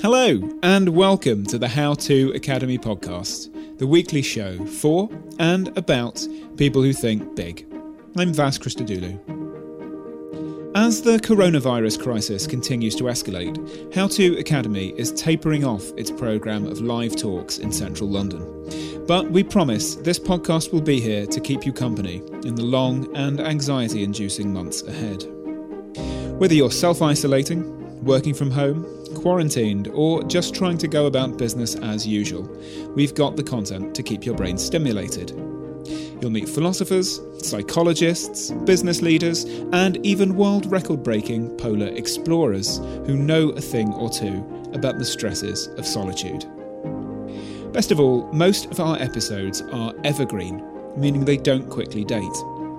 Hello, and welcome to the How To Academy podcast, the weekly show for and about people who think big. I'm Vas Christodoulou. As the coronavirus crisis continues to escalate, How To Academy is tapering off its programme of live talks in central London. But we promise this podcast will be here to keep you company in the long and anxiety inducing months ahead. Whether you're self isolating, working from home, quarantined, or just trying to go about business as usual, we've got the content to keep your brain stimulated. You'll meet philosophers, psychologists, business leaders, and even world record breaking polar explorers who know a thing or two about the stresses of solitude. Best of all, most of our episodes are evergreen, meaning they don't quickly date.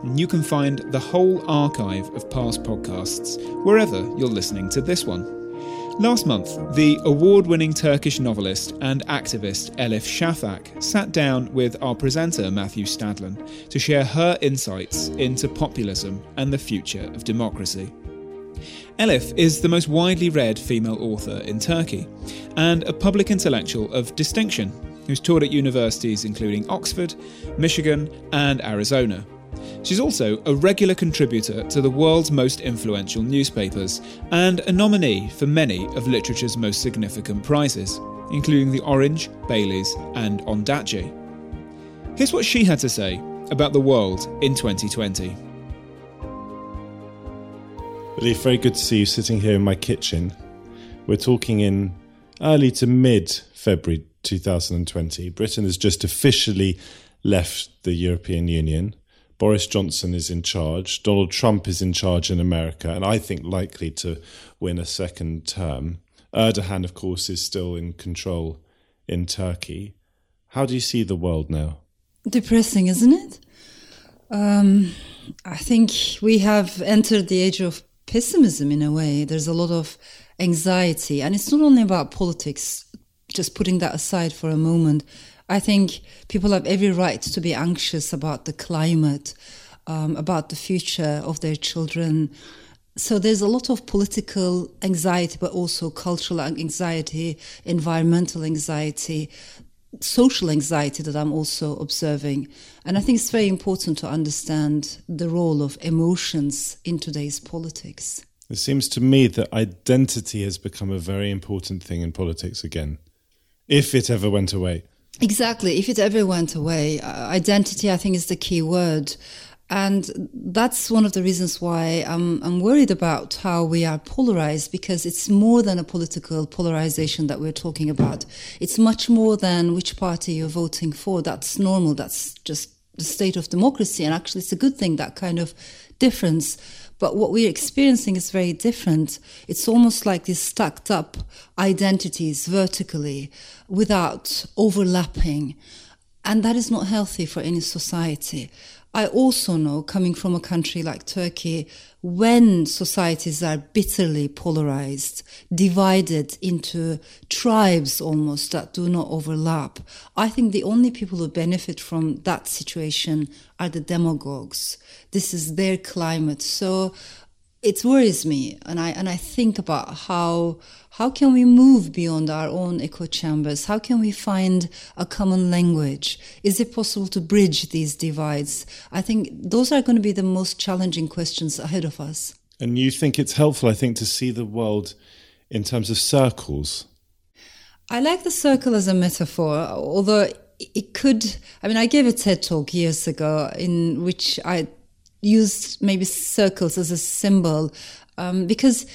You can find the whole archive of past podcasts wherever you're listening to this one. Last month, the award winning Turkish novelist and activist Elif Shafak sat down with our presenter Matthew Stadlen to share her insights into populism and the future of democracy. Elif is the most widely read female author in Turkey and a public intellectual of distinction who's taught at universities including Oxford, Michigan, and Arizona. She's also a regular contributor to the world's most influential newspapers and a nominee for many of literature's most significant prizes, including the Orange, Baileys, and Ondaatje. Here's what she had to say about the world in 2020. Really, very good to see you sitting here in my kitchen. We're talking in early to mid February 2020. Britain has just officially left the European Union. Boris Johnson is in charge. Donald Trump is in charge in America, and I think likely to win a second term. Erdogan, of course, is still in control in Turkey. How do you see the world now? Depressing, isn't it? Um, I think we have entered the age of pessimism in a way. There's a lot of anxiety, and it's not only about politics, just putting that aside for a moment. I think people have every right to be anxious about the climate, um, about the future of their children. So there's a lot of political anxiety, but also cultural anxiety, environmental anxiety, social anxiety that I'm also observing. And I think it's very important to understand the role of emotions in today's politics. It seems to me that identity has become a very important thing in politics again, if it ever went away. Exactly. If it ever went away, uh, identity, I think, is the key word. And that's one of the reasons why I'm, I'm worried about how we are polarized because it's more than a political polarization that we're talking about. It's much more than which party you're voting for. That's normal. That's just the state of democracy. And actually, it's a good thing, that kind of difference. But what we're experiencing is very different. It's almost like these stacked up identities vertically without overlapping. And that is not healthy for any society. I also know, coming from a country like Turkey, when societies are bitterly polarized, divided into tribes almost that do not overlap, I think the only people who benefit from that situation are the demagogues. This is their climate. So it worries me and I and I think about how how can we move beyond our own echo chambers? How can we find a common language? Is it possible to bridge these divides? I think those are going to be the most challenging questions ahead of us. And you think it's helpful, I think, to see the world in terms of circles. I like the circle as a metaphor, although it could. I mean, I gave a TED talk years ago in which I used maybe circles as a symbol um, because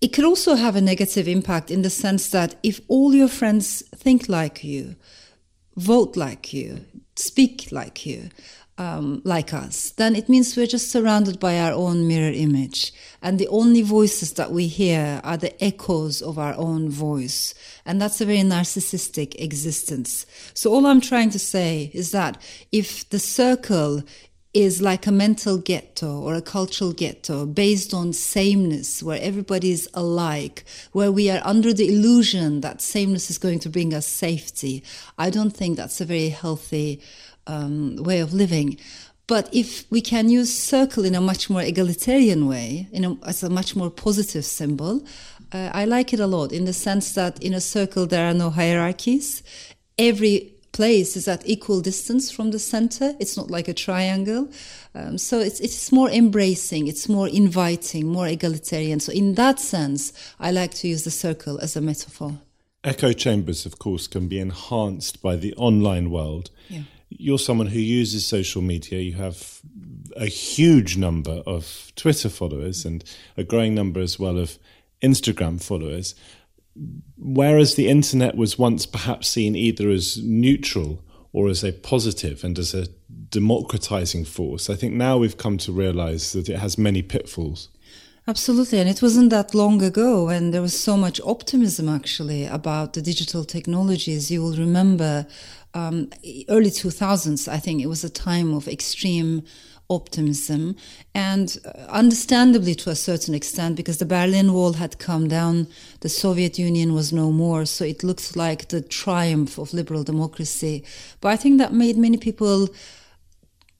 it could also have a negative impact in the sense that if all your friends think like you, vote like you, speak like you, um, like us, then it means we're just surrounded by our own mirror image. And the only voices that we hear are the echoes of our own voice. And that's a very narcissistic existence. So all I'm trying to say is that if the circle is like a mental ghetto or a cultural ghetto based on sameness, where everybody is alike, where we are under the illusion that sameness is going to bring us safety. I don't think that's a very healthy um, way of living. But if we can use circle in a much more egalitarian way, in a, as a much more positive symbol, uh, I like it a lot in the sense that in a circle there are no hierarchies. Every place is at equal distance from the center. It's not like a triangle. Um, so it's, it's more embracing, it's more inviting, more egalitarian. So, in that sense, I like to use the circle as a metaphor. Echo chambers, of course, can be enhanced by the online world. Yeah. You're someone who uses social media. You have a huge number of Twitter followers and a growing number as well of Instagram followers whereas the internet was once perhaps seen either as neutral or as a positive and as a democratizing force, I think now we've come to realize that it has many pitfalls. Absolutely. And it wasn't that long ago when there was so much optimism actually about the digital technologies. You will remember um, early 2000s, I think it was a time of extreme optimism and uh, understandably to a certain extent because the Berlin Wall had come down, the Soviet Union was no more, so it looked like the triumph of liberal democracy. But I think that made many people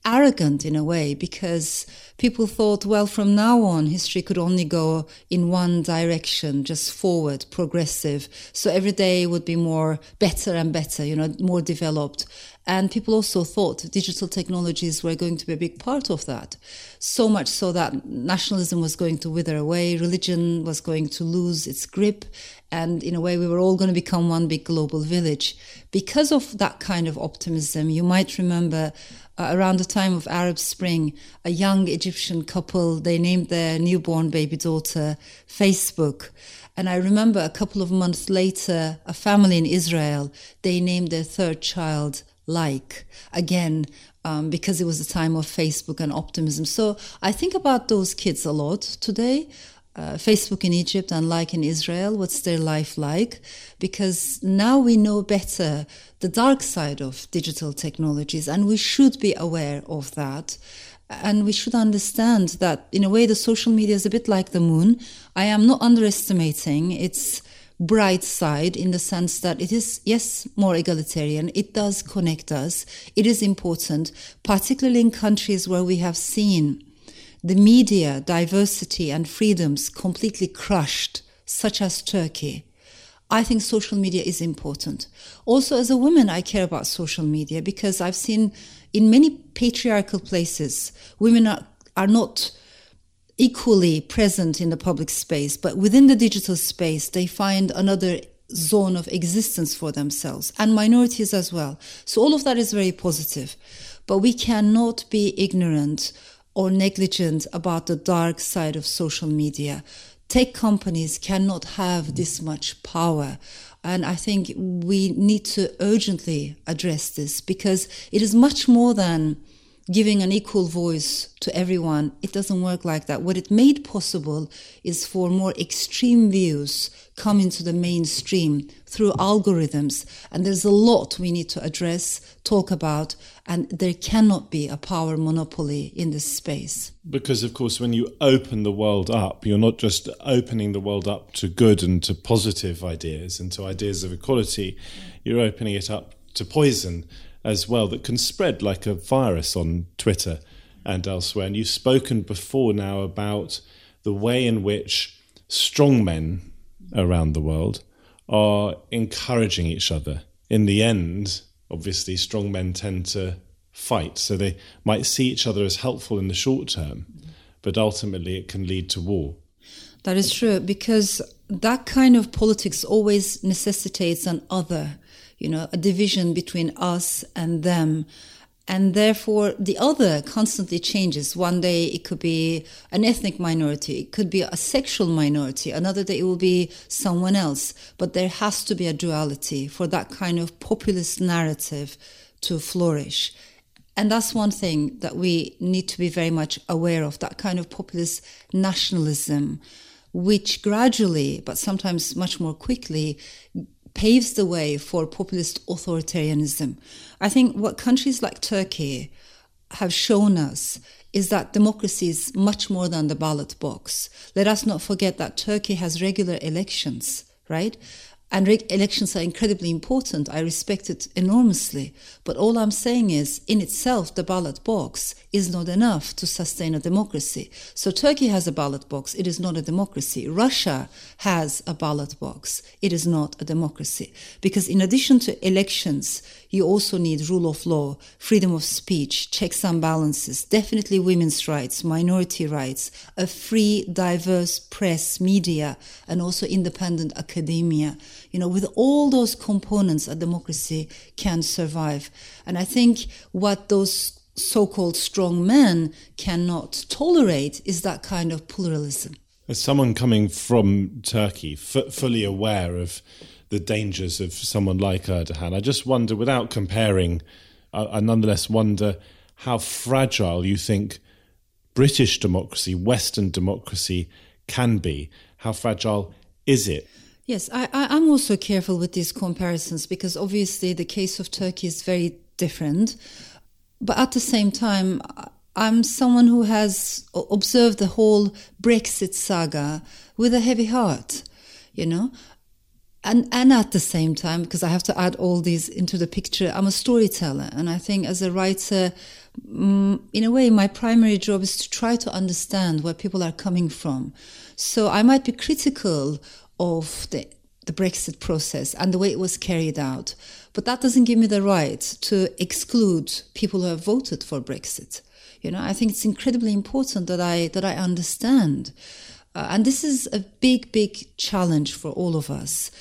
arrogant in a way because people thought, well, from now on, history could only go in one direction, just forward, progressive. So every day would be more better and better, you know, more developed. And people also thought digital technologies were going to be a big part of that. So much so that nationalism was going to wither away, religion was going to lose its grip, and in a way, we were all going to become one big global village. Because of that kind of optimism, you might remember uh, around the time of Arab Spring, a young Egyptian couple, they named their newborn baby daughter Facebook. And I remember a couple of months later, a family in Israel, they named their third child like again um, because it was a time of Facebook and optimism. So I think about those kids a lot today uh, Facebook in Egypt and like in Israel, what's their life like? Because now we know better the dark side of digital technologies, and we should be aware of that. And we should understand that, in a way, the social media is a bit like the moon. I am not underestimating its bright side in the sense that it is, yes, more egalitarian. It does connect us. It is important, particularly in countries where we have seen the media, diversity, and freedoms completely crushed, such as Turkey. I think social media is important. Also, as a woman, I care about social media because I've seen in many patriarchal places, women are, are not equally present in the public space, but within the digital space, they find another zone of existence for themselves and minorities as well. So, all of that is very positive. But we cannot be ignorant or negligent about the dark side of social media. Tech companies cannot have this much power. And I think we need to urgently address this because it is much more than giving an equal voice to everyone. It doesn't work like that. What it made possible is for more extreme views come into the mainstream through algorithms. And there's a lot we need to address, talk about, and there cannot be a power monopoly in this space. Because, of course, when you open the world up, you're not just opening the world up to good and to positive ideas and to ideas of equality, you're opening it up to poison as well that can spread like a virus on Twitter and elsewhere. And you've spoken before now about the way in which strong men around the world are encouraging each other. In the end, obviously, strong men tend to fight, so they might see each other as helpful in the short term. but ultimately it can lead to war. That is true because that kind of politics always necessitates an other, you know, a division between us and them. And therefore, the other constantly changes. One day it could be an ethnic minority, it could be a sexual minority, another day it will be someone else. But there has to be a duality for that kind of populist narrative to flourish. And that's one thing that we need to be very much aware of that kind of populist nationalism, which gradually, but sometimes much more quickly, paves the way for populist authoritarianism. I think what countries like Turkey have shown us is that democracy is much more than the ballot box. Let us not forget that Turkey has regular elections, right? And re- elections are incredibly important. I respect it enormously. But all I'm saying is, in itself, the ballot box is not enough to sustain a democracy. So Turkey has a ballot box. It is not a democracy. Russia has a ballot box. It is not a democracy. Because in addition to elections, you also need rule of law, freedom of speech, checks and balances, definitely women's rights, minority rights, a free, diverse press, media, and also independent academia. You know, with all those components, a democracy can survive. And I think what those so-called strong men cannot tolerate is that kind of pluralism. As someone coming from Turkey, f- fully aware of the dangers of someone like Erdogan. I just wonder, without comparing, uh, I nonetheless wonder how fragile you think British democracy, Western democracy can be. How fragile is it? Yes, I, am also careful with these comparisons because obviously the case of Turkey is very different. But at the same time, I'm someone who has observed the whole Brexit saga with a heavy heart, you know and and at the same time because i have to add all these into the picture i'm a storyteller. And i think as a writer um, in a way my primary job is to try to understand where people are coming from. So i might be critical of the the brexit process and the way it was carried out but that doesn't give me the right to exclude people who have voted for brexit. You know i think it's incredibly important that i that i understand. Uh, and this is a big, big challenge for all of us.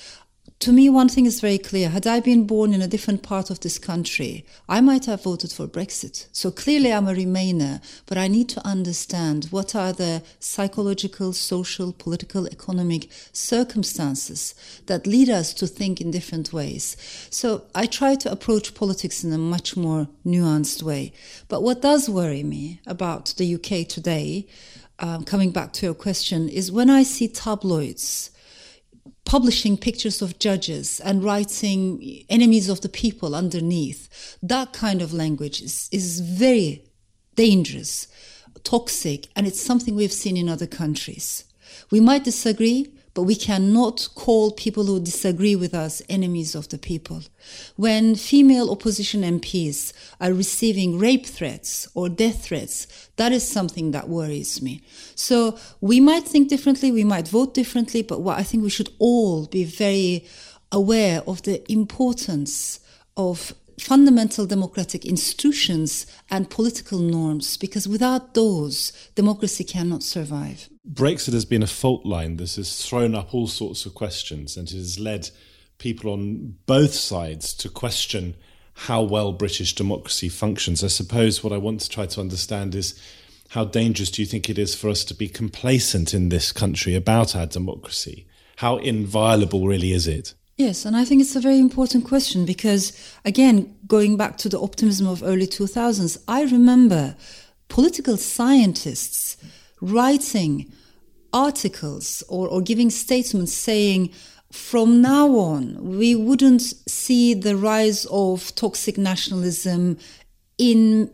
To me, one thing is very clear. Had I been born in a different part of this country, I might have voted for Brexit. So clearly I'm a Remainer, but I need to understand what are the psychological, social, political, economic circumstances that lead us to think in different ways. So I try to approach politics in a much more nuanced way. But what does worry me about the UK today um, coming back to your question, is when I see tabloids publishing pictures of judges and writing enemies of the people underneath, that kind of language is, is very dangerous, toxic, and it's something we've seen in other countries. We might disagree, but we cannot call people who disagree with us enemies of the people. When female opposition MPs are receiving rape threats or death threats, that is something that worries me. So we might think differently, we might vote differently, but what I think we should all be very aware of the importance of fundamental democratic institutions and political norms, because without those, democracy cannot survive. Brexit has been a fault line that has thrown up all sorts of questions and it has led people on both sides to question how well British democracy functions. I suppose what I want to try to understand is how dangerous do you think it is for us to be complacent in this country about our democracy? How inviolable really is it? Yes, and I think it's a very important question because, again, going back to the optimism of early 2000s, I remember political scientists writing articles or, or giving statements saying, from now on, we wouldn't see the rise of toxic nationalism in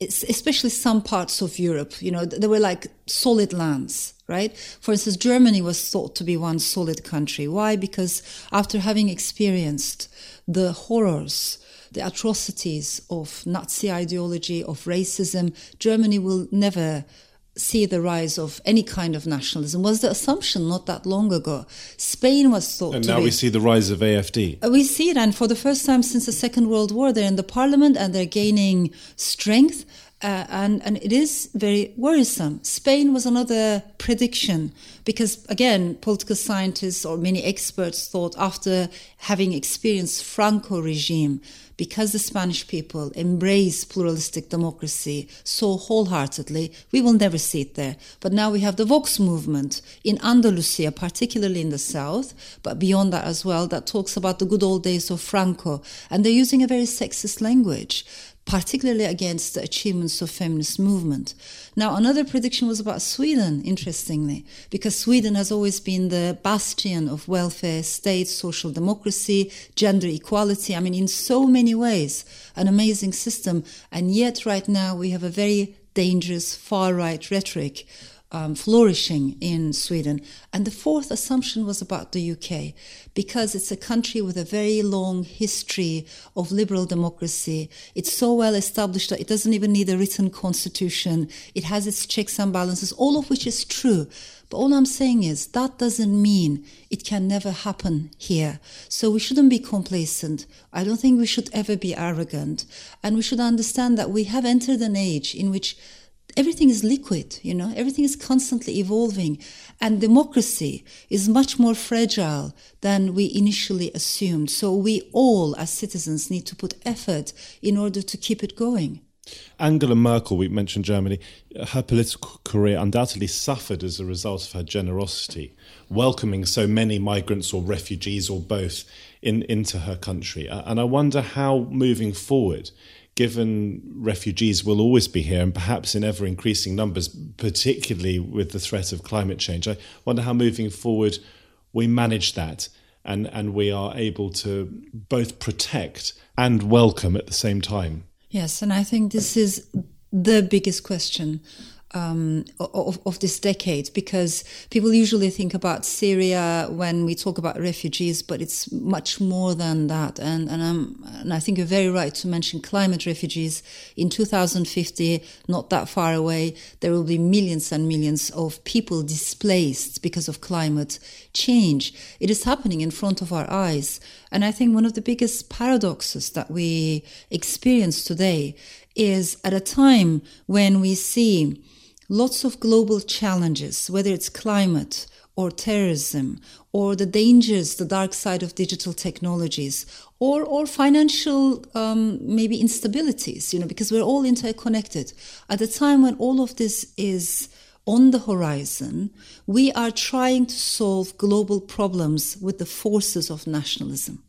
especially some parts of Europe. You know, there were like solid lands, right? For instance, Germany was thought to be one solid country. Why? Because after having experienced the horrors the atrocities of Nazi ideology, of racism, Germany will never see the rise of any kind of nationalism was the assumption not that long ago. Spain was thought and now be, we see the rise of AFD. Uh, we see it, and for the first time since the Second World War, they're in the parliament and they're gaining strength. Uh, and, and it is very worrisome. Spain was another prediction because, again, political scientists or many experts thought after having experienced Franco regime, because the Spanish people embrace pluralistic democracy so wholeheartedly, we will never see it there. But now we have the Vox movement in Andalusia, particularly in the south, but beyond that as well, that talks about the good old days of Franco. And they're using a very sexist language particularly against the achievements of feminist movement. Now, another prediction was about Sweden, interestingly, because Sweden has always been the bastion of welfare state, social democracy, gender equality. I mean, in so many ways, an amazing system. And yet, right now, we have a very dangerous far right rhetoric um, flourishing in Sweden. And the fourth assumption was about the UK, because it's a country with a very long history of liberal democracy. It's so well established that it doesn't even need a written constitution. It has its checks and balances, all of which is true. But all I'm saying is that doesn't mean it can never happen here. So we shouldn't be complacent. I don't think we should ever be arrogant. And we should understand that we have entered an age in which everything is liquid, you know, everything is constantly evolving. And democracy is much more fragile than we initially assumed. So we all, as citizens, need to put effort in order to keep it going. Angela Merkel, we mentioned Germany, her political career undoubtedly suffered as a result of her generosity, welcoming so many migrants or refugees or both in, into her country. And I wonder how, moving forward, given refugees will always be here and perhaps in ever increasing numbers, particularly with the threat of climate change. I wonder how moving forward we manage that and, and we are able to both protect and welcome at the same time. Yes, and I think this is the biggest question um, of, of, this decade because people usually think about Syria when we talk about refugees, but it's much more than that. And, and, and I think you're very right to mention climate refugees. In 2050, not that far away, there will be millions and millions of people displaced because of climate change. It is happening in front of our eyes. And I think one of the biggest paradoxes that we experience today is at a time when we see lots of global challenges, whether it's climate or terrorism or the dangers, the dark side of digital technologies or, or financial um, maybe instabilities, you know, because we're all interconnected. At a time when all of this is on the horizon, we are trying to solve global problems with the forces of nationalism.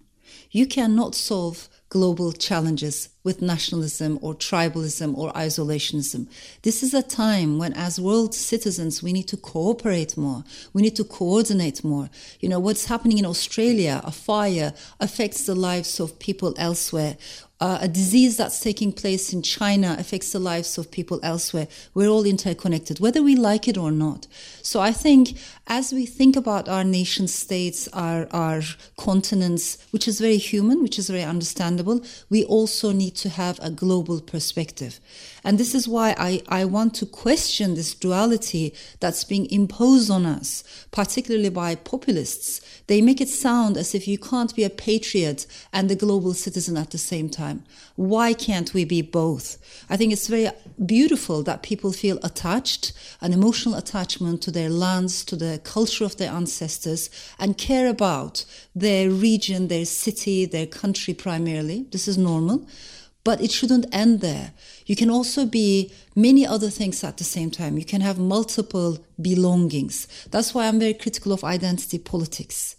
You cannot solve global challenges with nationalism or tribalism or isolationism. This is a time when, as world citizens, we need to cooperate more. We need to coordinate more. You know, what's happening in Australia, a fire affects the lives of people elsewhere uh, a disease that's taking place in China affects the lives of people elsewhere. We're all interconnected, whether we like it or not. So I think as we think about our nation states, our, our continents, which is very human, which is very understandable, we also need to have a global perspective. And this is why I, I want to question this duality that's being imposed on us, particularly by populists. They make it sound as if you can't be a patriot and a global citizen at the same time. Why can't we be both? I think it's very beautiful that people feel attached, an emotional attachment to their lands, to the culture of their ancestors, and care about their region, their city, their country primarily. This is normal. But it shouldn't end there. You can also be many other things at the same time. You can have multiple belongings. That's why I'm very critical of identity politics.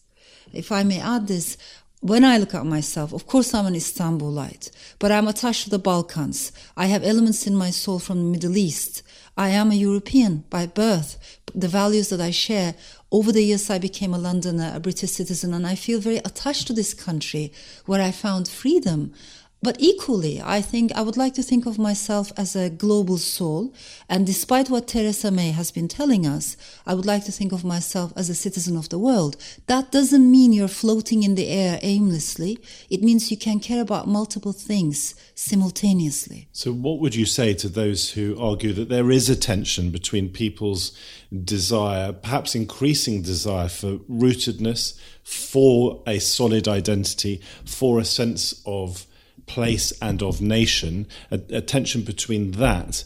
If I may add this, when I look at myself, of course I'm an Istanbulite, but I'm attached to the Balkans. I have elements in my soul from the Middle East. I am a European by birth. The values that I share. Over the years, I became a Londoner, a British citizen, and I feel very attached to this country where I found freedom. But equally, I think I would like to think of myself as a global soul. And despite what Theresa May has been telling us, I would like to think of myself as a citizen of the world. That doesn't mean you're floating in the air aimlessly. It means you can care about multiple things simultaneously. So, what would you say to those who argue that there is a tension between people's desire, perhaps increasing desire for rootedness, for a solid identity, for a sense of place and of nation, a, a tension between that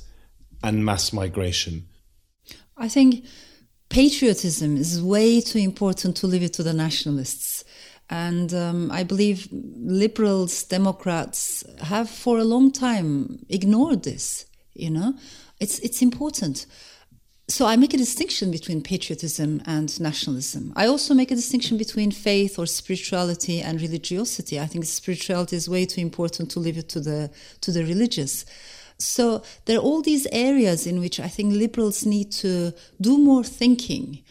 and mass migration? I think patriotism is way too important to leave it to the nationalists. And um, I believe liberals, Democrats have for a long time ignored this. You know, it's it's important. So I make a distinction between patriotism and nationalism. I also make a distinction between faith or spirituality and religiosity. I think spirituality is way too important to leave it to the to the religious. So there are all these areas in which I think liberals need to do more thinking,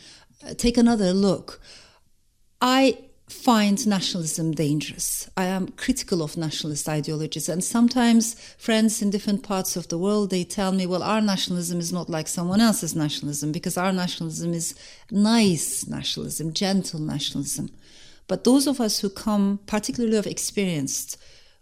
uh, take another look. I find nationalism dangerous. I am critical of nationalist ideologies and sometimes friends in different parts of the world they tell me well our nationalism is not like someone else's nationalism because our nationalism is nice nationalism, gentle nationalism. But those of us who come particularly have experienced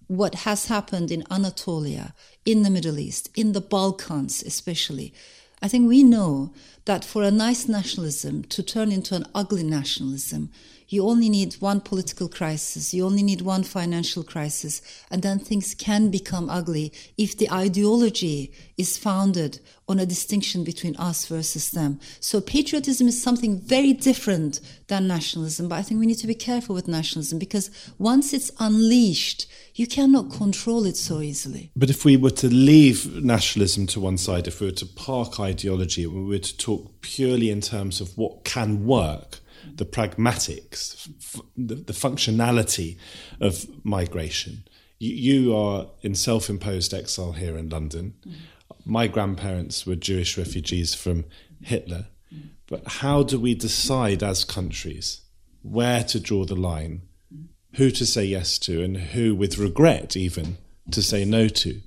what has happened in Anatolia, in the Middle East, in the Balkans especially, I think we know that for a nice nationalism to turn into an ugly nationalism, you only need one political crisis, you only need one financial crisis, and then things can become ugly if the ideology is founded on a distinction between us versus them. So patriotism is something very different than nationalism, but I think we need to be careful with nationalism because once it's unleashed, you cannot control it so easily. But if we were to leave nationalism to one side, if we were to park ideology, we were to talk purely in terms of what can work, the pragmatics, f- the, the, functionality of migration. You, you are in self imposed exile here in London. Mm. My grandparents were Jewish refugees from Hitler. Mm. But how do we decide as countries where to draw the line, who to say yes to, and who, with regret even, to say no to?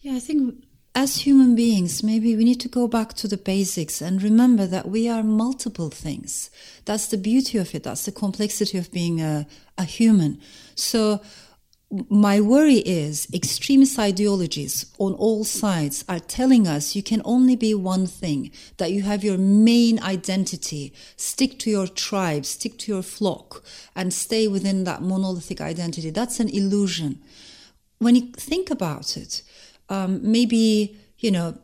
Yeah, I think as human beings, maybe we need to go back to the basics and remember that we are multiple things. That's the beauty of it. That's the complexity of being a, a human. So, my worry is extremist ideologies on all sides are telling us you can only be one thing, that you have your main identity, stick to your tribe, stick to your flock, and stay within that monolithic identity. That's an illusion. When you think about it, um, maybe you know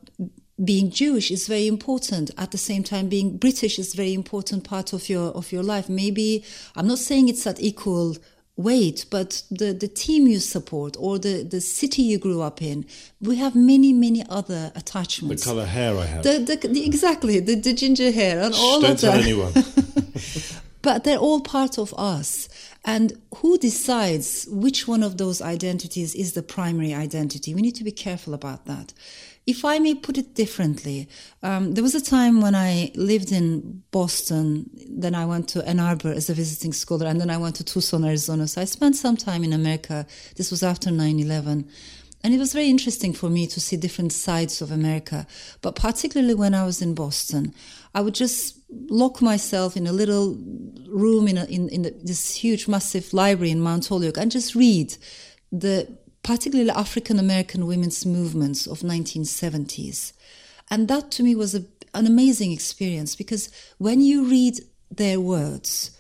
being Jewish is very important. At the same time, being British is very important part of your of your life. Maybe I'm not saying it's at equal weight, but the, the team you support or the, the city you grew up in, we have many, many other attachments. The color hair I have. The, the, the, exactly, the, the ginger hair and all Shh, all don't of tell that. anyone. but they're all part of us. And who decides which one of those identities is the primary identity? We need to be careful about that. If I may put it differently, um, there was a time when I lived in Boston, then I went to Ann Arbor as a visiting scholar, and then I went to Tucson, Arizona. So I spent some time in America. This was after 9 11. And it was very interesting for me to see different sides of America. But particularly when I was in Boston, I would just lock myself in a little room in, a, in, in the, this huge, massive library in Mount Holyoke and just read the particularly African American women's movements of 1970s. And that to me was a, an amazing experience because when you read their words,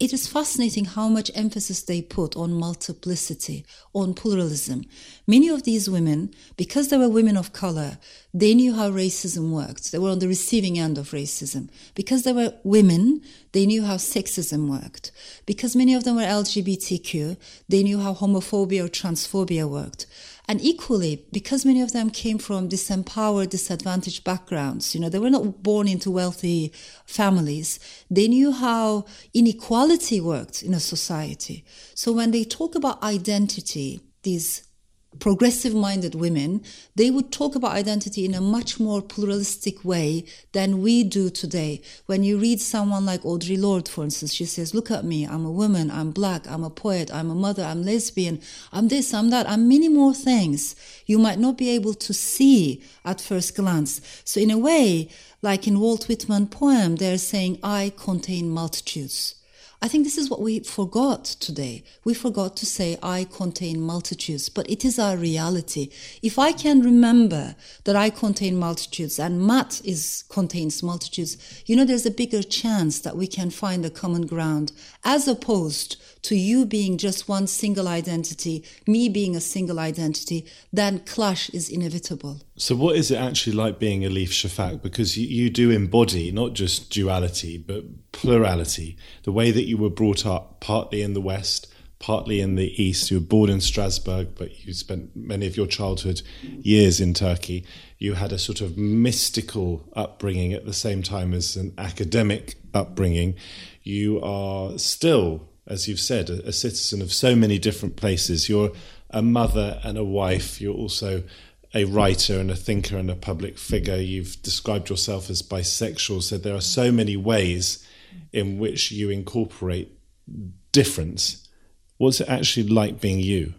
it is fascinating how much emphasis they put on multiplicity, on pluralism. Many of these women, because they were women of color, they knew how racism worked. They were on the receiving end of racism. Because they were women, they knew how sexism worked. Because many of them were LGBTQ, they knew how homophobia or transphobia worked. And equally, because many of them came from disempowered, disadvantaged backgrounds, you know, they were not born into wealthy families, they knew how inequality worked in a society. So when they talk about identity, these progressive minded women, they would talk about identity in a much more pluralistic way than we do today. When you read someone like Audre Lorde, for instance, she says, Look at me, I'm a woman, I'm black, I'm a poet, I'm a mother, I'm lesbian, I'm this, I'm that, I'm many more things you might not be able to see at first glance. So, in a way, like in Walt Whitman poem, they're saying, I contain multitudes. I think this is what we forgot today. We forgot to say, I contain multitudes, but it is our reality. If I can remember that I contain multitudes and Matt is, contains multitudes, you know, there's a bigger chance that we can find a common ground as opposed to you being just one single identity, me being a single identity, then clash is inevitable. So, what is it actually like being Elif Shafak? Because you, you do embody not just duality, but plurality. The way that you were brought up, partly in the West, partly in the East. You were born in Strasbourg, but you spent many of your childhood years in Turkey. You had a sort of mystical upbringing at the same time as an academic upbringing. You are still, as you've said, a, a citizen of so many different places. You're a mother and a wife. You're also a writer and a thinker and a public figure. You've described yourself as bisexual. So there are so many ways in which you incorporate difference. What's it actually like being you?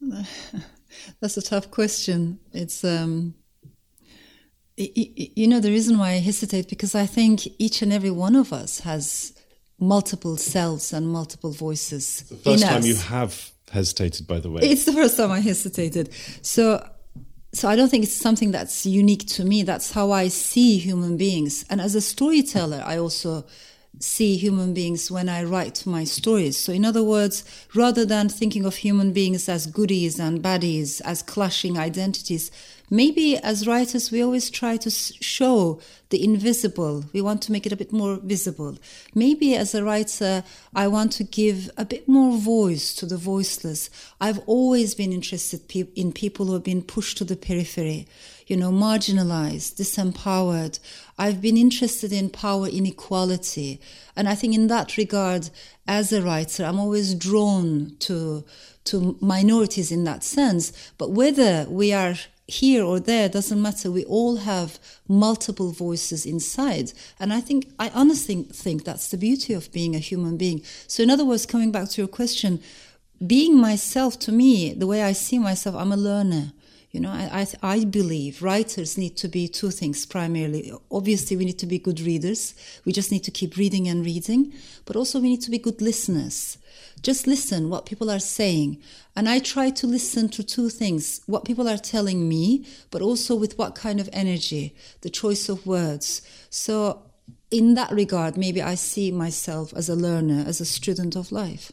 That's a tough question. It's, um, you know, the reason why I hesitate because I think each and every one of us has multiple selves and multiple voices. The first time us. you have hesitated, by the way. It's the first time I hesitated. So, so I don't think it's something that's unique to me. That's how I see human beings. And as a storyteller, I also see human beings when I write my stories. So, in other words, rather than thinking of human beings as goodies and baddies, as clashing identities, maybe as writers, we always try to show the invisible. We want to make it a bit more visible. Maybe as a writer, I want to give a bit more voice to the voiceless. I've always been interested in people who have been pushed to the periphery, you know, marginalized, disempowered. I've been interested in power inequality. And I think in that regard, as a writer, I'm always drawn to, to minorities in that sense. But whether we are here or there doesn't matter we all have multiple voices inside and i think i honestly think that's the beauty of being a human being so in other words coming back to your question being myself to me the way i see myself i'm a learner you know I, I, believe writers need to be two things primarily obviously we need to be good readers we just need to keep reading and reading but also we need to be good listeners just listen what people are saying. And I try to listen to two things what people are telling me, but also with what kind of energy, the choice of words. So, in that regard, maybe I see myself as a learner, as a student of life.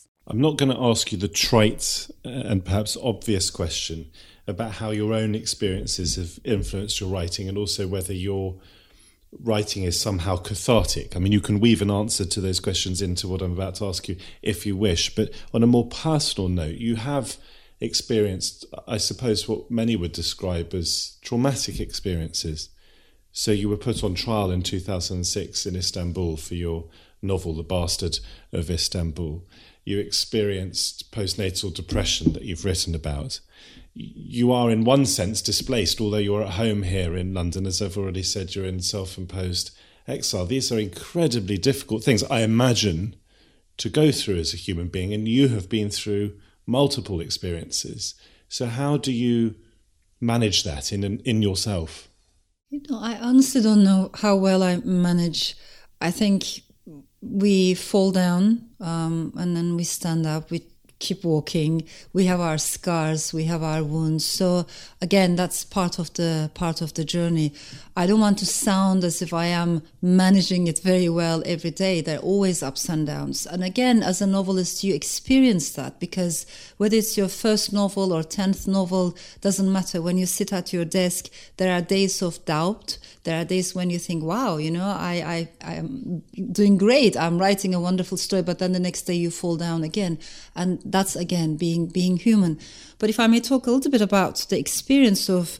I'm not going to ask you the trite uh, and perhaps obvious question about how your own experiences have influenced your writing and also whether your writing is somehow cathartic. I mean, you can weave an answer to those questions into what I'm about to ask you if you wish. But on a more personal note, you have experienced, I suppose, what many would describe as traumatic experiences. So you were put on trial in 2006 in Istanbul for your novel, The Bastard of Istanbul you experienced postnatal depression that you've written about. You are, in one sense, displaced, although you're at home here in London. As I've already said, you're in self imposed exile. These are incredibly difficult things, I imagine, to go through as a human being, and you have been through multiple experiences. So, how do you manage that in, in yourself? You know, I honestly don't know how well I manage. I think we fall down um, and then we stand up. We keep walking. We have our scars, we have our wounds. So again, that's part of the part of the journey. I don't want to sound as if I am managing it very well every day. There are always ups and downs. And again, as a novelist, you experience that because whether it's your first novel or tenth novel, doesn't matter. When you sit at your desk, there are days of doubt. There are days when you think, "Wow, you know, I I I'm doing great. I'm writing a wonderful story," but then the next day you fall down again, and that's again being being human. But if I may talk a little bit about the experience of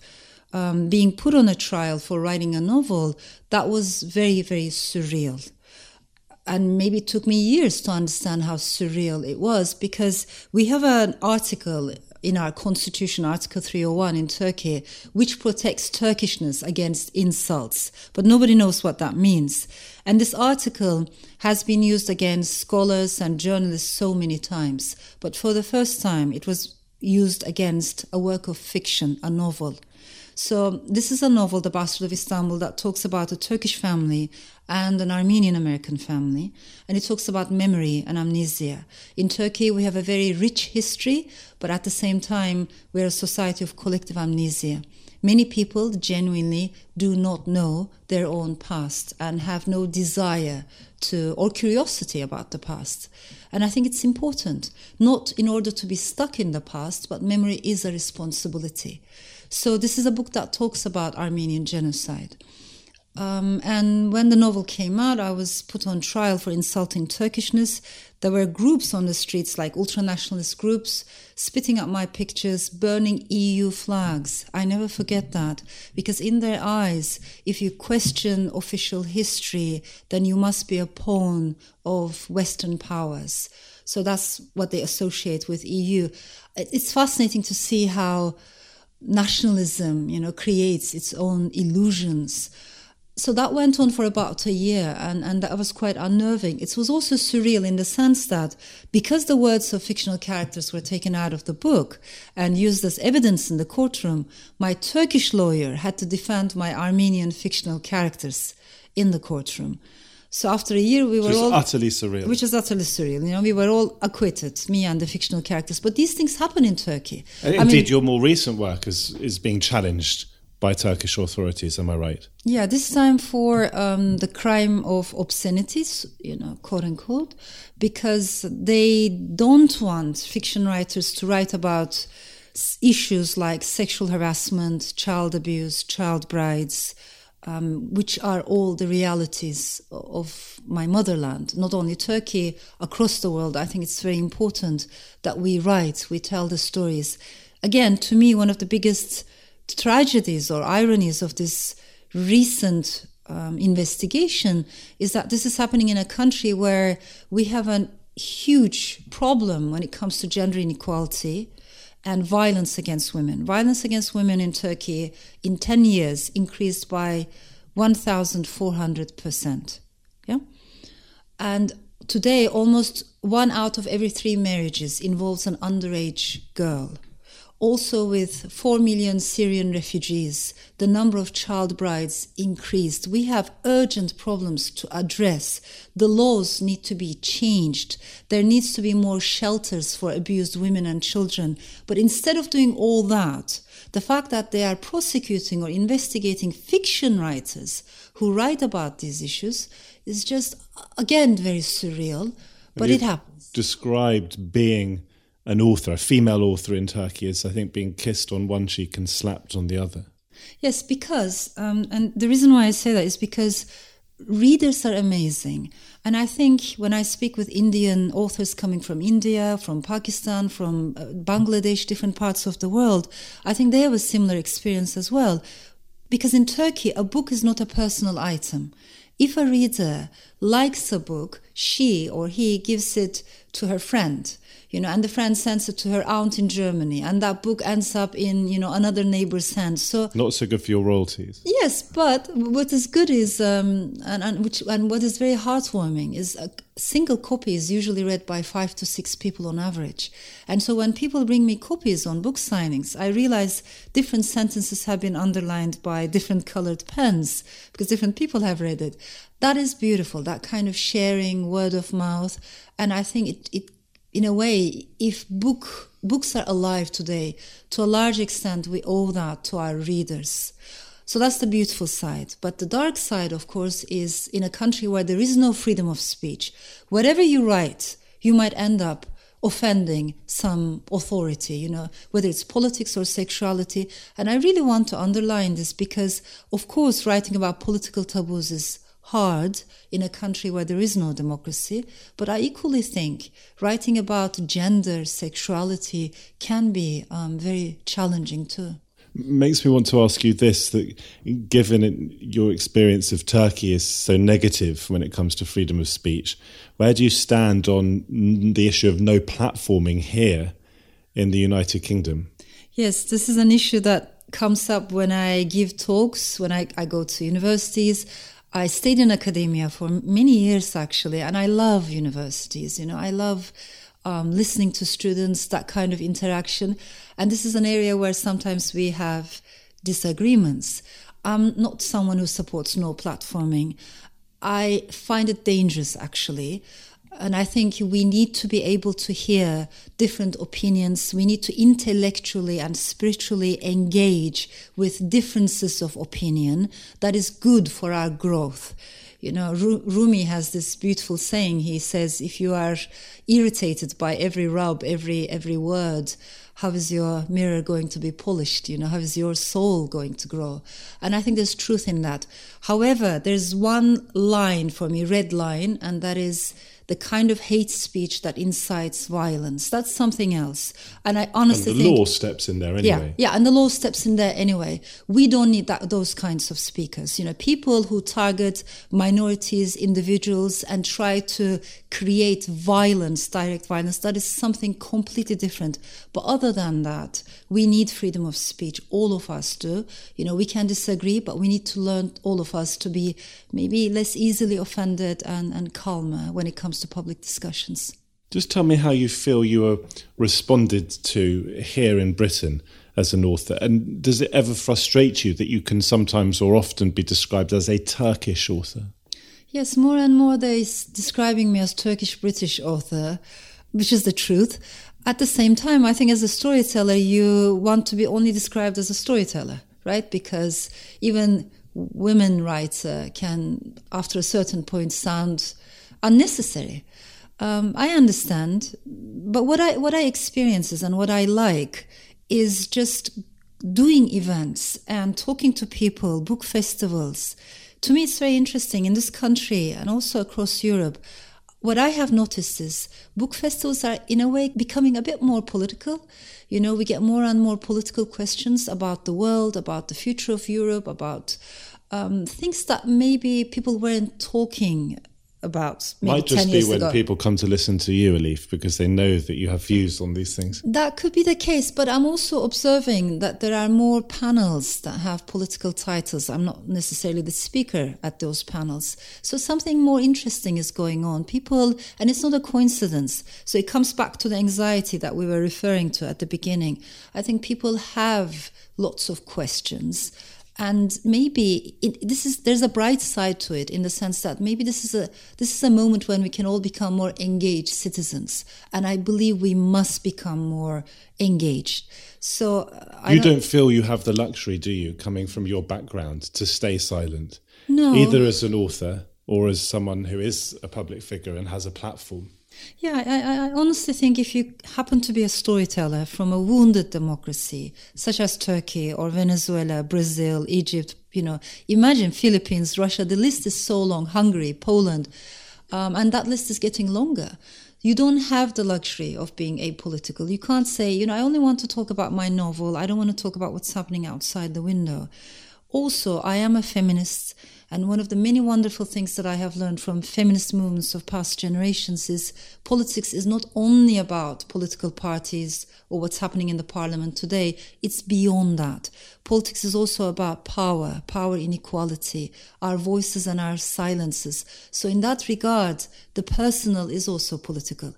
um, being put on a trial for writing a novel, that was very very surreal. And maybe it took me years to understand how surreal it was because we have an article in our constitution, Article 301 in Turkey, which protects Turkishness against insults. But nobody knows what that means. And this article has been used against scholars and journalists so many times. But for the first time, it was used against a work of fiction, a novel. So this is a novel, The Bastard of Istanbul, that talks about a Turkish family and an Armenian American family, and it talks about memory and amnesia. In Turkey, we have a very rich history, but at the same time, we're a society of collective amnesia. Many people genuinely do not know their own past and have no desire to or curiosity about the past. And I think it's important, not in order to be stuck in the past, but memory is a responsibility. So this is a book that talks about Armenian genocide. Um, and when the novel came out, I was put on trial for insulting Turkishness. There were groups on the streets, like ultranationalist groups, spitting up my pictures, burning EU flags. I never forget that, because in their eyes, if you question official history, then you must be a pawn of Western powers. So that's what they associate with EU. It's fascinating to see how nationalism, you know, creates its own illusions so that went on for about a year and, and that was quite unnerving. It was also surreal in the sense that because the words of fictional characters were taken out of the book and used as evidence in the courtroom, my Turkish lawyer had to defend my Armenian fictional characters in the courtroom. So after a year, we were all utterly surreal. Which is utterly surreal. You know, we were all acquitted, me and the fictional characters. But these things happen in Turkey. Indeed, I mean, your more recent work is is being challenged by Turkish authorities. Am I right? Yeah, this time for um, the crime of obscenities, you know, quote unquote, because they don't want fiction writers to write about issues like sexual harassment, child abuse, child brides, um, which are all the realities of my motherland, not only Turkey, across the world. I think it's very important that we write, we tell the stories. Again, to me, one of the biggest tragedies or ironies of this recent um, investigation is that this is happening in a country where we have a huge problem when it comes to gender inequality and violence against women. Violence against women in Turkey in 10 years increased by 1,400%. Yeah? And today, almost one out of every three marriages involves an underage girl. Also, with 4 million Syrian refugees, the number of child brides increased. We have urgent problems to address. The laws need to be changed. There needs to be more shelters for abused women and children. But instead of doing all that, the fact that they are prosecuting or investigating fiction writers who write about these issues is just, again, very surreal. But it happens. Described being an author, a female author in Turkey, is I think being kissed on one cheek and slapped on the other. Yes, because, um, and the reason why I say that is because readers are amazing. And I think when I speak with Indian authors coming from India, from Pakistan, from uh, Bangladesh, different parts of the world, I think they have a similar experience as well. Because in Turkey, a book is not a personal item. If a reader likes a book, she or he gives it to her friend you know, and the friend sends it to her aunt in Germany, and that book ends up in, you know, another neighbor's hands. So not so good for your royalties. Yes, but what is good is, um, and, and which and what is very heartwarming is a single copy is usually read by five to six people on average. And so when people bring me copies on book signings, I realize different sentences have been underlined by different colored pens because different people have read it. That is beautiful. That kind of sharing, word of mouth, and I think it it in a way, if book books are alive today, to a large extent, we owe that to our readers. So that's the beautiful side. But the dark side, of course, is in a country where there is no freedom of speech. Whatever you write, you might end up offending some authority, you know, whether it's politics or sexuality. And I really want to underline this because, of course, writing about political taboos is hard in a country where there is no democracy. But I equally think writing about gender, sexuality can be um, very challenging too makes me want to ask you this that given your experience of Turkey is so negative when it comes to freedom of speech, where do you stand on the issue of no platforming here in the United Kingdom? Yes, this is an issue that comes up when I give talks, when I, I go to universities. I stayed in academia for many years actually, and I love universities. You know, I love um, listening to students, that kind of interaction. And this is an area where sometimes we have disagreements. I'm not someone who supports no platforming. I find it dangerous actually. And I think we need to be able to hear different opinions. We need to intellectually and spiritually engage with differences of opinion that is good for our growth. You know, Rumi has this beautiful saying. He says, if you are irritated by every rub, every, every word, how is your mirror going to be polished? You know, how is your soul going to grow? And I think there's truth in that. However, there's one line for me, red line, and that is the kind of hate speech that incites violence. That's something else. And I honestly and the think, law steps in there anyway. Yeah, yeah, and the law steps in there anyway. We don't need that, those kinds of speakers. You know, people who target minorities, individuals, and try to create violence, direct violence, that is something completely different. But other than that, we need freedom of speech. All of us do. You know, we can disagree, but we need to learn, all of us, to be maybe less easily offended and, and calmer when it comes to public discussions. Just tell me how you feel you were responded to here in Britain as an author. And does it ever frustrate you that you can sometimes or often be described as a Turkish author? Yes, more and more they're describing me as Turkish British author, which is the truth. At the same time, I think as a storyteller, you want to be only described as a storyteller, right? Because even women writer can, after a certain point, sound unnecessary. Um, I understand, but what I what I experiences and what I like is just doing events and talking to people, book festivals. To me, it's very interesting in this country and also across Europe. What I have noticed is book festivals are, in a way, becoming a bit more political. You know, we get more and more political questions about the world, about the future of Europe, about um, things that maybe people weren't talking about might just be when ago. people come to listen to you Elif because they know that you have views on these things. That could be the case but i'm also observing that there are more panels that have political titles. I'm not necessarily the speaker at those panels. So something more interesting is going on. People and it's not a coincidence. So it comes back to the anxiety that we were referring to at the beginning. I think people have lots of questions and maybe it, this is there's a bright side to it in the sense that maybe this is a this is a moment when we can all become more engaged citizens. And i believe we must become more engaged. So uh, you don't, don't feel you have the luxury do you coming from your background to stay silent? No. Either as an author or as someone who is a public figure and has a platform yeah, I, I, honestly think if you happen to be a storyteller from a wounded democracy, such as Turkey or Venezuela, Brazil, Egypt, you know, imagine Philippines, Russia, the list is so long, Hungary, Poland, um, and that list is getting longer. You don't have the luxury of being apolitical. You can't say, you know, I only want to talk about my novel. I don't want to talk about what's happening outside the window. Also, I am a feminist and one of the many wonderful things that I have learned from feminist movements of past generations is politics is not only about political parties or what's happening in the parliament today, it's beyond that. Politics is also about power, power inequality, our voices and our silences. So, in that regard, the personal is also political.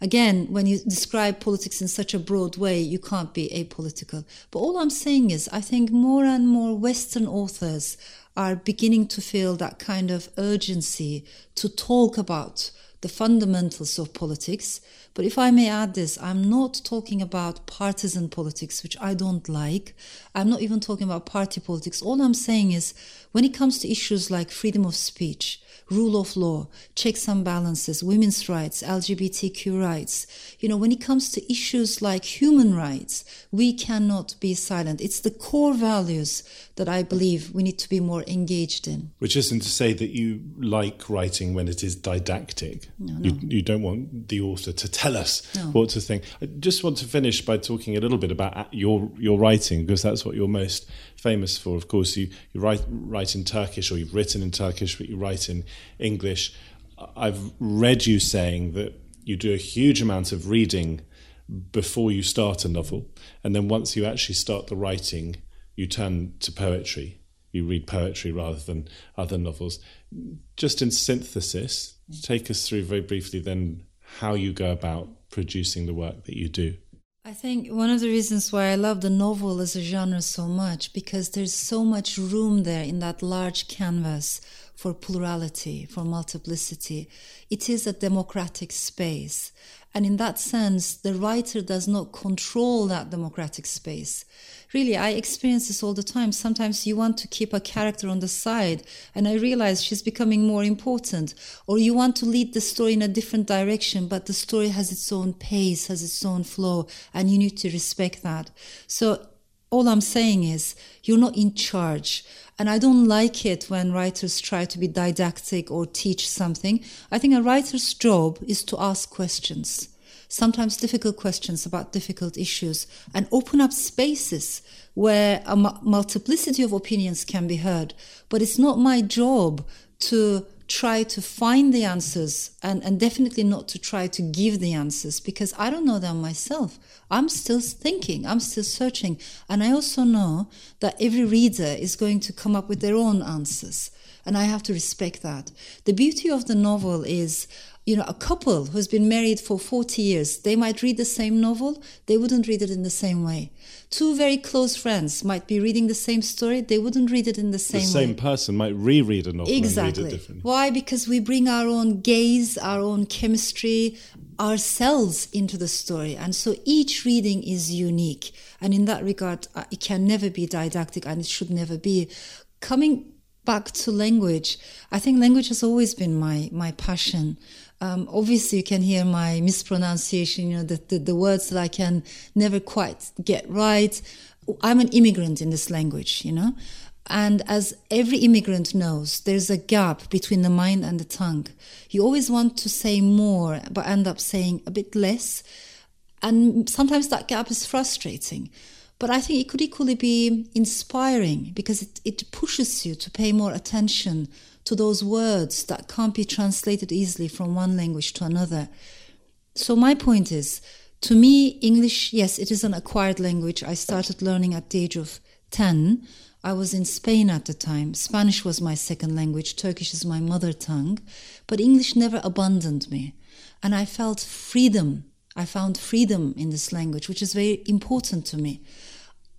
Again, when you describe politics in such a broad way, you can't be apolitical. But all I'm saying is, I think more and more Western authors are beginning to feel that kind of urgency to talk about the fundamentals of politics. But if I may add this, I'm not talking about partisan politics, which I don't like. I'm not even talking about party politics. All I'm saying is when it comes to issues like freedom of speech, rule of law, checks and balances, women's rights, LGBTQ rights. You know, when it comes to issues like human rights, we cannot be silent. It's the core values that I believe we need to be more engaged in. Which isn't to say that you like writing when it is didactic. No, no. You, you don't want the author to tell us No. what to think. I just want to finish by talking a little bit about your your writing because that's what you're most famous for. Of course, you, you write write in Turkish or you've written in Turkish, but you write in English. I've read you saying that you do a huge amount of reading before you start a novel, and then once you actually start the writing, you turn to poetry. You read poetry rather than other novels. Just in synthesis, take us through very briefly then how you go about producing the work that you do. I think one of the reasons why I love the novel as a genre so much because there's so much room there in that large canvas for plurality, for multiplicity. It is a democratic space. And in that sense, the writer does not control that democratic space. Really, I experience this all the time. Sometimes you want to keep a character on the side, and I realize she's becoming more important. Or you want to lead the story in a different direction, but the story has its own pace, has its own flow, and you need to respect that. So all I'm saying is you're not in charge. And I don't like it when writers try to be didactic or teach something. I think a writer's job is to ask questions, sometimes difficult questions about difficult issues, and open up spaces where a multiplicity of opinions can be heard. But it's not my job to try to find the answers and, and definitely not to try to give the answers because I don't know them myself. I'm still thinking, I'm still searching. And I also know that every reader is going to come up with their own answers. And I have to respect that. The beauty of the novel is you know, a couple who's been married for 40 years, they might read the same novel, they wouldn't read it in the same way. Two very close friends might be reading the same story, they wouldn't read it in the same way. The same, way. person might reread a novel and read Exactly. it differently. Why? Because we bring our own gaze, our own chemistry, ourselves into the story. And so each reading is unique. And in that regard, uh, it can never be didactic and it should never be. Coming back to language, I think language has always been my, my passion. Um, obviously, you can hear my mispronunciation, you know, the, the, the words that I can never quite get right. I'm an immigrant in this language, you know. And as every immigrant knows, there's a gap between the mind and the tongue. You always want to say more, but end up saying a bit less. And sometimes that gap is frustrating. But I think it could equally be inspiring because it, it pushes you to pay more attention to those words that can't be translated easily from one language to another. So, my point is to me, English, yes, it is an acquired language. I started learning at the age of 10. I was in Spain at the time. Spanish was my second language, Turkish is my mother tongue. But English never abandoned me. And I felt freedom. I found freedom in this language, which is very important to me.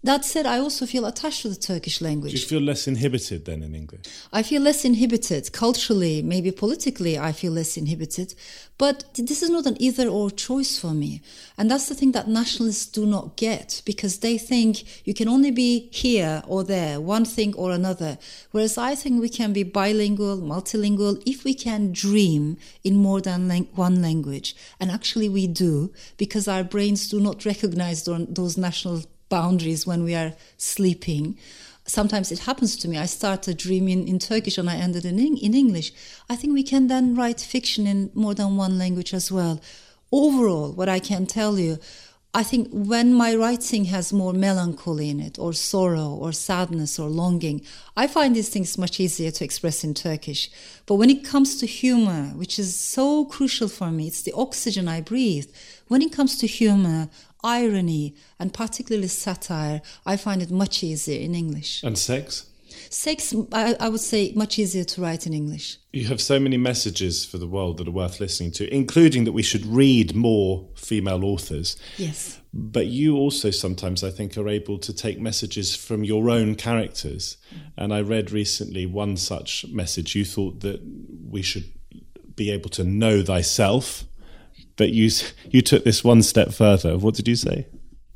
That said, I also feel attached to the Turkish language. Do you feel less inhibited then in English? I feel less inhibited culturally, maybe politically, I feel less inhibited. But this is not an either or choice for me. And that's the thing that nationalists do not get because they think you can only be here or there, one thing or another. Whereas I think we can be bilingual, multilingual, if we can dream in more than lang- one language. And actually, we do because our brains do not recognize those national boundaries when we are sleeping. Sometimes it happens to me. I start started dreaming in Turkish and I ended in, in English. I think we can then write fiction in more than one language as well. Overall, what I can tell you, I think when my writing has more melancholy in it, or sorrow, or sadness, or longing, I find these things much easier to express in Turkish. But when it comes to humor, which is so crucial for me, it's the oxygen I breathe. When it comes to humor, irony, and particularly satire, I find it much easier in English. And sex? Sex, I, I would say, much easier to write in English. You have so many messages for the world that are worth listening to, including that we should read more female authors. Yes. But you also sometimes, I think, are able to take messages from your own characters. Mm. And I read recently one such message. You thought that we should be able to know thyself. But you you took this one step further. What did you say?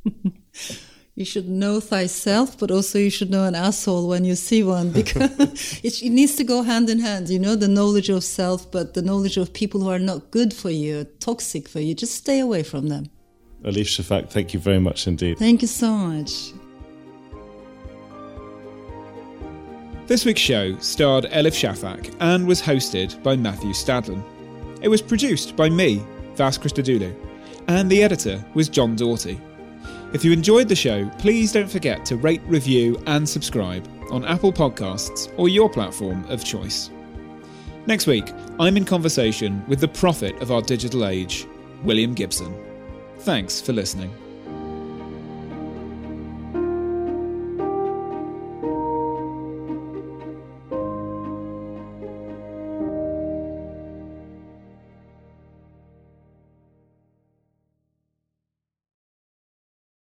you should know thyself, but also you should know an asshole when you see one because it, it, needs to go hand in hand. You know, the knowledge of self, but the knowledge of people who are not good for you, toxic for you. Just stay away from them. Elif Shafak, thank you very much indeed. Thank you so much. This week's show starred Elif Shafak and was hosted by Matthew Stadlen. It was produced by me, Vas Christodoulou, and the editor was John Doughty. If you enjoyed the show, please don't forget to rate, review, and subscribe on Apple Podcasts or your platform of choice. Next week, I'm in conversation with the prophet of our digital age, William Gibson. Thanks for listening.